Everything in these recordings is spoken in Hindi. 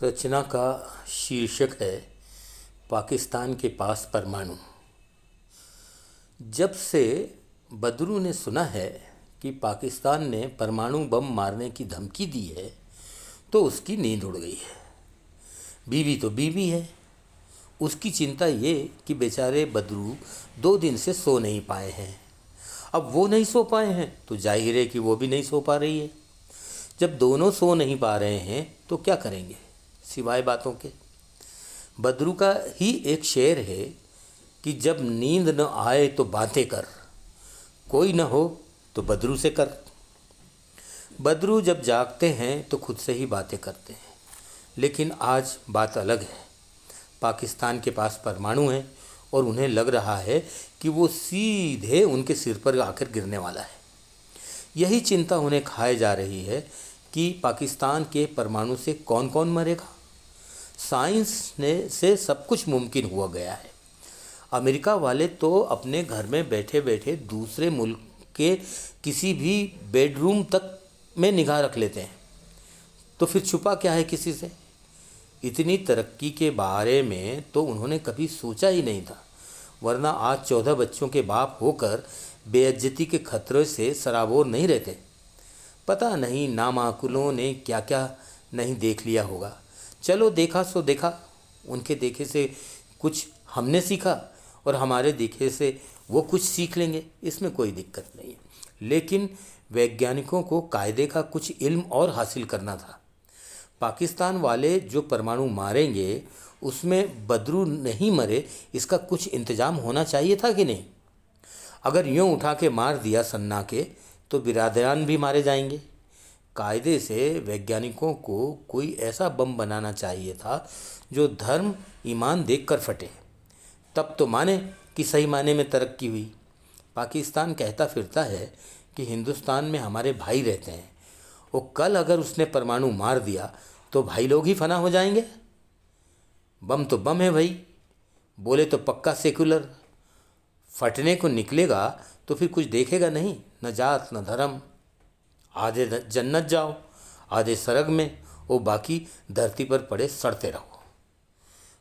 रचना का शीर्षक है, पाकिस्तान के पास परमाणु। जब से बदरू ने सुना है कि पाकिस्तान ने परमाणु बम मारने की धमकी दी है तो उसकी नींद उड़ गई है। बीवी तो बीवी है। उसकी चिंता ये कि बेचारे बदरू दो दिन से सो नहीं पाए हैं। अब वो नहीं सो पाए हैं तो ज़ाहिर है कि वो भी नहीं सो पा रही है। जब दोनों सो नहीं पा रहे हैं तो क्या करेंगे? सिवाय बातों के। बदरू का ही एक शेर है कि जब नींद न आए तो बातें कर, कोई न हो तो बदरू से कर। बदरू जब जागते हैं तो खुद से ही बातें करते हैं, लेकिन आज बात अलग है। पाकिस्तान के पास परमाणु है और उन्हें लग रहा है कि वो सीधे उनके सिर पर आकर गिरने वाला है। यही चिंता उन्हें खाए जा रही है कि पाकिस्तान के परमाणु से कौन कौन मरेगा। साइंस ने से सब कुछ मुमकिन हुआ गया है। अमेरिका वाले तो अपने घर में बैठे बैठे दूसरे मुल्क के किसी भी बेडरूम तक में निगाह रख लेते हैं। तो फिर छुपा क्या है किसी से? इतनी तरक्की के बारे में तो उन्होंने कभी सोचा ही नहीं था, वरना आज चौदह बच्चों के बाप होकर बेइज्जती के खतरे से सराबोर नहीं रहते। पता नहीं नामाकुलों ने क्या क्या नहीं देख लिया होगा। चलो देखा सो देखा। उनके देखे से कुछ हमने सीखा और हमारे देखे से वो कुछ सीख लेंगे, इसमें कोई दिक्कत नहीं है। लेकिन वैज्ञानिकों को कायदे का कुछ इल्म और हासिल करना था। पाकिस्तान वाले जो परमाणु मारेंगे, उसमें बदरू नहीं मरे, इसका कुछ इंतज़ाम होना चाहिए था कि नहीं? अगर यूँ उठा के मार दिया सन्ना के तो बिरादरान भी मारे जाएँगे। कायदे से वैज्ञानिकों को कोई ऐसा बम बनाना चाहिए था जो धर्म, ईमान देख कर फटे। तब तो माने कि सही माने में तरक्की हुई। पाकिस्तान कहता फिरता है कि हिंदुस्तान में हमारे भाई रहते हैं। वो कल अगर उसने परमाणु मार दिया तो भाई लोग ही फना हो जाएँगे। बम तो बम है भाई। बोले तो पक्का सेकुलर फटने को निकलेगा तो फिर कुछ देखेगा नहीं, न जात, न धर्म। आधे जन्नत जाओ, आधे सरग में वो बाकी धरती पर पड़े सड़ते रहो।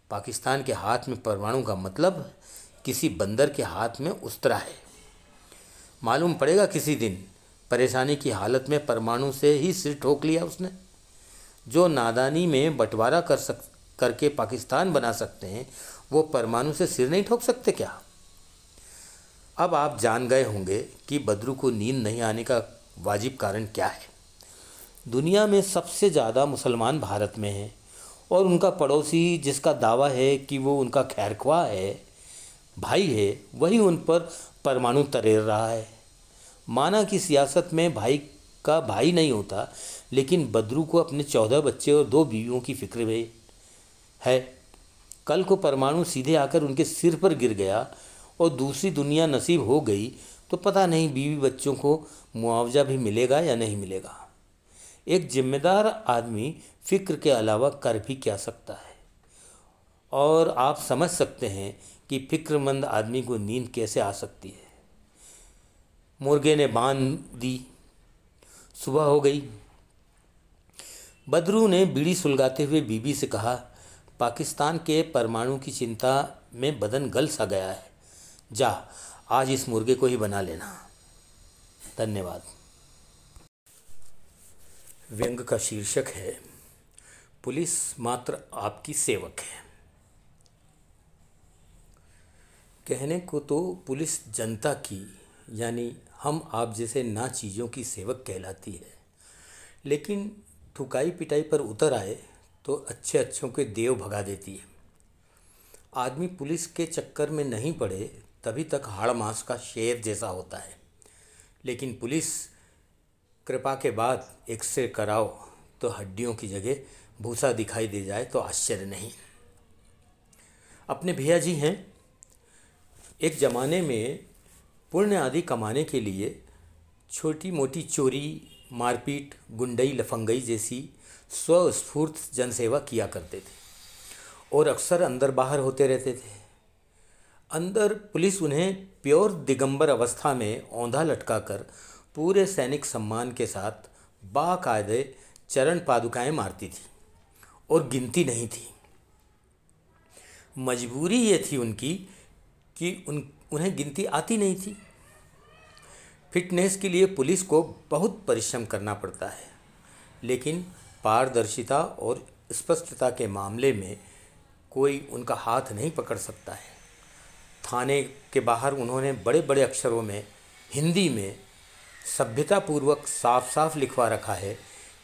पाकिस्तान के हाथ में परमाणु का मतलब किसी बंदर के हाथ में उस्तरा है। मालूम पड़ेगा किसी दिन परेशानी की हालत में परमाणु से ही सिर ठोक लिया उसने। जो नादानी में बंटवारा कर सक करके पाकिस्तान बना सकते हैं, वो परमाणु से सिर नहीं ठोक सकते क्या? अब आप जान गए होंगे कि बदरू को नींद नहीं आने का वाजिब कारण क्या है? दुनिया में सबसे ज़्यादा मुसलमान भारत में हैं और उनका पड़ोसी जिसका दावा है कि वो उनका खैर खैरख्वा है, भाई है, वही उन पर परमाणु तरेर रहा है। माना कि सियासत में भाई का भाई नहीं होता, लेकिन बदरू को अपने चौदह बच्चे और दो बीवियों की फ़िक्र भी है। कल को परमाणु सीधे आकर उनके सिर पर गिर गया और दूसरी दुनिया नसीब हो गई तो पता नहीं बीवी बच्चों को मुआवजा भी मिलेगा या नहीं मिलेगा। एक जिम्मेदार आदमी फ़िक्र के अलावा कर भी क्या सकता है? और आप समझ सकते हैं कि फ़िक्रमंद आदमी को नींद कैसे आ सकती है। मुर्गे ने बाँध दी, सुबह हो गई। बदरू ने बीड़ी सुलगाते हुए बीबी से कहा, पाकिस्तान के परमाणु की चिंता में बदन गल सा गया है। जा आज इस मुर्गे को ही बना लेना। धन्यवाद। व्यंग का शीर्षक है, पुलिस मात्र आपकी सेवक है। कहने को तो पुलिस जनता की, यानी हम आप जैसे ना चीज़ों की सेवक कहलाती है। लेकिन थुकाई पिटाई पर उतर आए तो अच्छे अच्छों के देव भगा देती है। आदमी पुलिस के चक्कर में नहीं पड़े तभी तक हाड़ मांस का शेर जैसा होता है। लेकिन पुलिस, कृपा के बाद एक्सरे कराओ तो हड्डियों की जगह भूसा दिखाई दे जाए तो आश्चर्य नहीं। अपने भैया जी हैं। एक ज़माने में पुण्य आदि कमाने के लिए छोटी मोटी चोरी, मारपीट, गुंडई, लफंगई जैसी स्वस्फूर्त जनसेवा किया करते थे और अक्सर अंदर बाहर होते रहते थे। अंदर पुलिस उन्हें प्योर दिगंबर अवस्था में औंधा लटकाकर पूरे सैनिक सम्मान के साथ बाकायदे चरण पादुकाएँ मारती थी और गिनती नहीं थी। मजबूरी ये थी उनकी कि उन, उन्हें गिनती आती नहीं थी। फिटनेस के लिए पुलिस को बहुत परिश्रम करना पड़ता है, लेकिन पारदर्शिता और स्पष्टता के मामले में कोई उनका हाथ नहीं पकड़ सकता है। थाने के बाहर उन्होंने बड़े बड़े अक्षरों में, हिंदी में सभ्यतापूर्वक साफ़ साफ़ लिखवा रखा है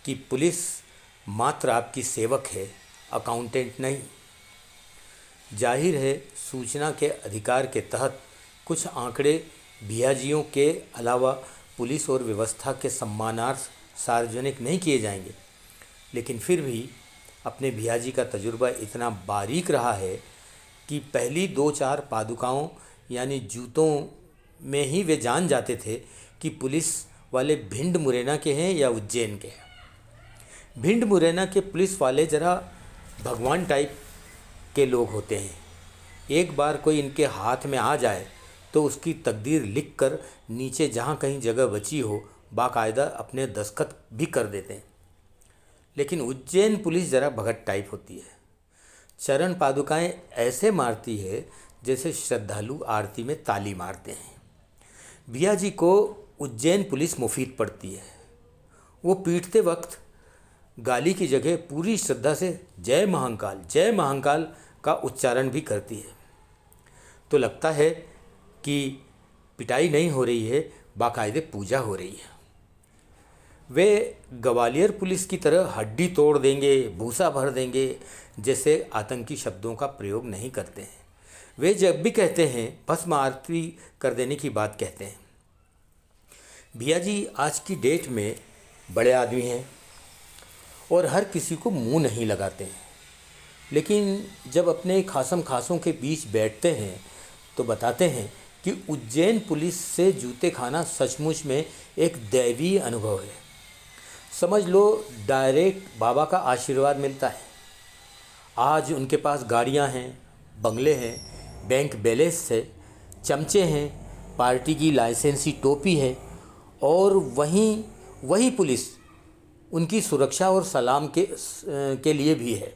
कि पुलिस मात्र आपकी सेवक है, अकाउंटेंट नहीं। ज़ाहिर है, सूचना के अधिकार के तहत कुछ आंकड़े भियाजियों के अलावा पुलिस और व्यवस्था के सम्मानार्थ सार्वजनिक नहीं किए जाएँगे। लेकिन फिर भी अपने भियाजी का तजुर्बा इतना बारीक रहा है कि पहली दो चार पादुकाओं, यानी जूतों में ही वे जान जाते थे कि पुलिस वाले भिंड मुरैना के हैं या उज्जैन के हैं। भिंड मुरैना के पुलिस वाले ज़रा भगवान टाइप के लोग होते हैं। एक बार कोई इनके हाथ में आ जाए तो उसकी तकदीर लिख कर नीचे जहाँ कहीं जगह बची हो, बाकायदा अपने दस्खत भी कर देते हैं। लेकिन उज्जैन पुलिस ज़रा भगत टाइप होती है। चरण पादुकाएँ ऐसे मारती है जैसे श्रद्धालु आरती में ताली मारते हैं। बिया जी को उज्जैन पुलिस मुफीद पड़ती है। वो पीटते वक्त गाली की जगह पूरी श्रद्धा से जय महांकाल जय महांकाल का उच्चारण भी करती है। तो लगता है कि पिटाई नहीं हो रही है, बाकायदे पूजा हो रही है। वे ग्वालियर पुलिस की तरह हड्डी तोड़ देंगे, भूसा भर देंगे, जैसे आतंकी शब्दों का प्रयोग नहीं करते हैं। वे जब भी कहते हैं, भस्म आरती कर देने की बात कहते हैं। भैया जी, आज की डेट में बड़े आदमी हैं और हर किसी को मुँह नहीं लगाते हैं। लेकिन जब अपने खासम खासों के बीच बैठते हैं तो बताते हैं कि उज्जैन पुलिस से जूते खाना सचमुच में एक दैवीय अनुभव है। समझ लो डायरेक्ट बाबा का आशीर्वाद मिलता है। आज उनके पास गाड़ियाँ हैं, बंगले हैं बैंक बैलेंस है, चमचे हैं, पार्टी की लाइसेंसी टोपी है, और वहीं, वही पुलिस उनकी सुरक्षा और सलाम के के लिए भी है।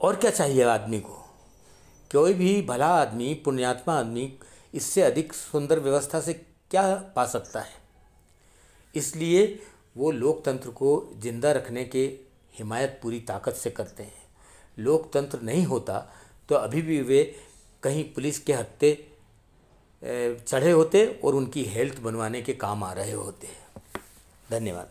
और क्या चाहिए आदमी को? कोई भी भला आदमी, पुण्यात्मा आदमी, इससे अधिक सुंदर व्यवस्था से क्या पा सकता है? इसलिए वो लोकतंत्र को ज़िंदा रखने के हिमायत पूरी ताकत से करते हैं। लोकतंत्र नहीं होता तो अभी भी वे कहीं पुलिस के हत्ते चढ़े होते और उनकी हेल्थ बनवाने के काम आ रहे होते धन्यवाद।